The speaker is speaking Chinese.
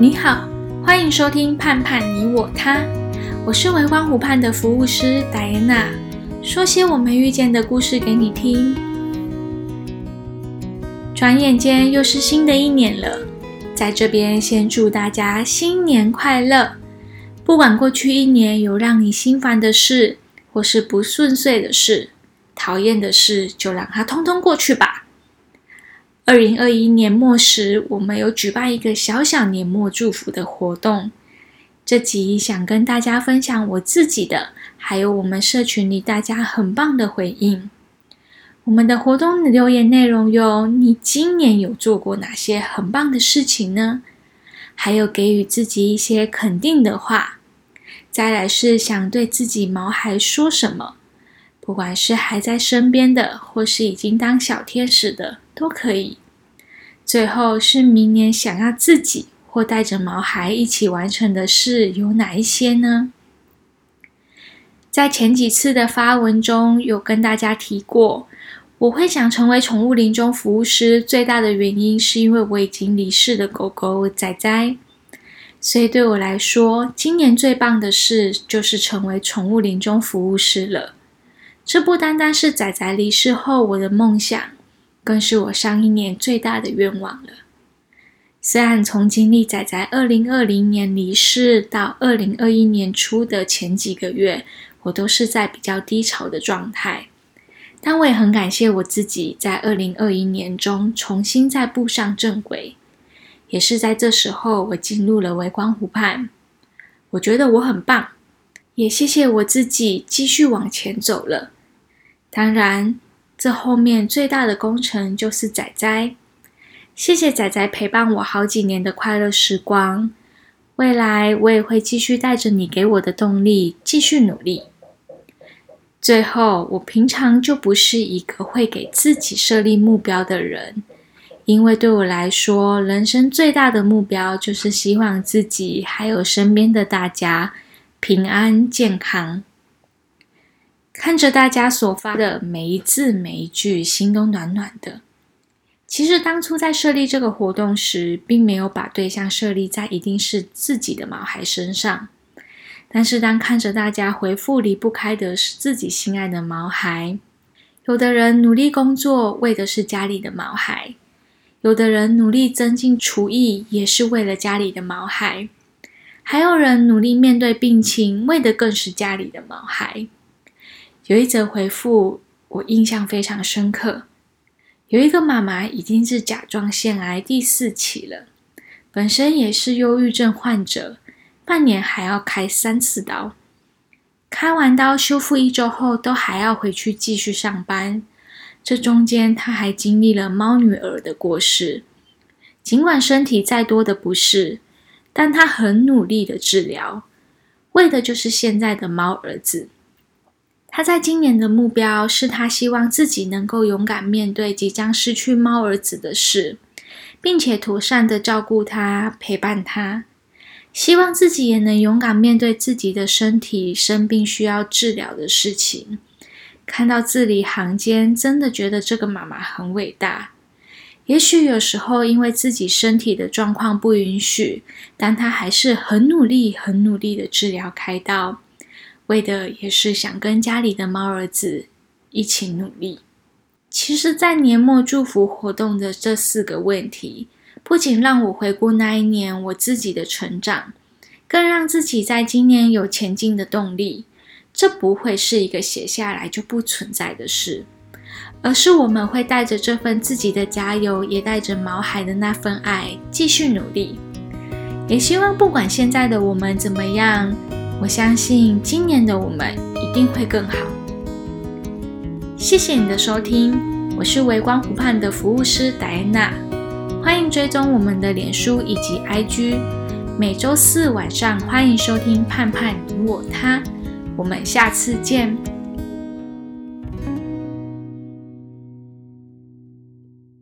你好，欢迎收听《盼盼你我他》，我是维光湖畔的服务师戴安娜，说些我们遇见的故事给你听。转眼间又是新的一年了，在这边先祝大家新年快乐！不管过去一年有让你心烦的事，或是不顺遂的事，讨厌的事，就让它通通过去吧。二零二一年末时，我们有举办一个小小年末祝福的活动。这集想跟大家分享我自己的，还有我们社群里大家很棒的回应。我们的活动留言内容有：你今年有做过哪些很棒的事情呢？还有给予自己一些肯定的话。再来是想对自己毛孩说什么，不管是还在身边的，或是已经当小天使的，都可以。最后是明年想要自己或带着毛孩一起完成的事有哪一些呢？在前几次的发文中有跟大家提过，我会想成为宠物临终服务师，最大的原因是因为我已经离世的狗狗仔仔。所以对我来说，今年最棒的事就是成为宠物临终服务师了。这不单单是仔仔离世后我的梦想，更是我上一年最大的愿望了。虽然从经历仔仔二零二零年离世到二零二一年初的前几个月，我都是在比较低潮的状态，但我也很感谢我自己在二零二一年中重新再步上正轨。也是在这时候，我进入了微光湖畔。我觉得我很棒，也谢谢我自己继续往前走了。当然，这后面最大的功臣就是仔仔。谢谢仔仔陪伴我好几年的快乐时光。未来我也会继续带着你给我的动力，继续努力。最后，我平常就不是一个会给自己设立目标的人。因为对我来说，人生最大的目标就是希望自己还有身边的大家平安健康。看着大家所发的每一字每一句，心都暖暖的。其实当初在设立这个活动时，并没有把对象设立在一定是自己的毛孩身上。但是当看着大家回复离不开的是自己心爱的毛孩，有的人努力工作，为的是家里的毛孩。有的人努力增进厨艺，也是为了家里的毛孩；还有人努力面对病情，为的更是家里的毛孩。有一则回复我印象非常深刻，有一个妈妈已经是甲状腺癌第四期了，本身也是忧郁症患者，半年还要开三次刀，开完刀修复一周后，都还要回去继续上班。这中间，她还经历了猫女儿的过世。尽管身体再多的不适，但她很努力的治疗，为的就是现在的猫儿子。他在今年的目标是他希望自己能够勇敢面对即将失去猫儿子的事，并且妥善的照顾他、陪伴他。希望自己也能勇敢面对自己的身体生病需要治疗的事情。看到字里行间，真的觉得这个妈妈很伟大。也许有时候因为自己身体的状况不允许，但她还是很努力、很努力的治疗开刀，为的也是想跟家里的猫儿子一起努力。其实，在年末祝福活动的这四个问题，不仅让我回顾那一年我自己的成长，更让自己在今年有前进的动力。这不会是一个写下来就不存在的事，而是我们会带着这份自己的加油，也带着毛孩的那份爱，继续努力。也希望不管现在的我们怎么样，我相信今年的我们一定会更好。谢谢你的收听，我是微光湖畔的服务师戴安娜，欢迎追踪我们的脸书以及 IG，每周四晚上欢迎收听盼盼你我他。我们下次见。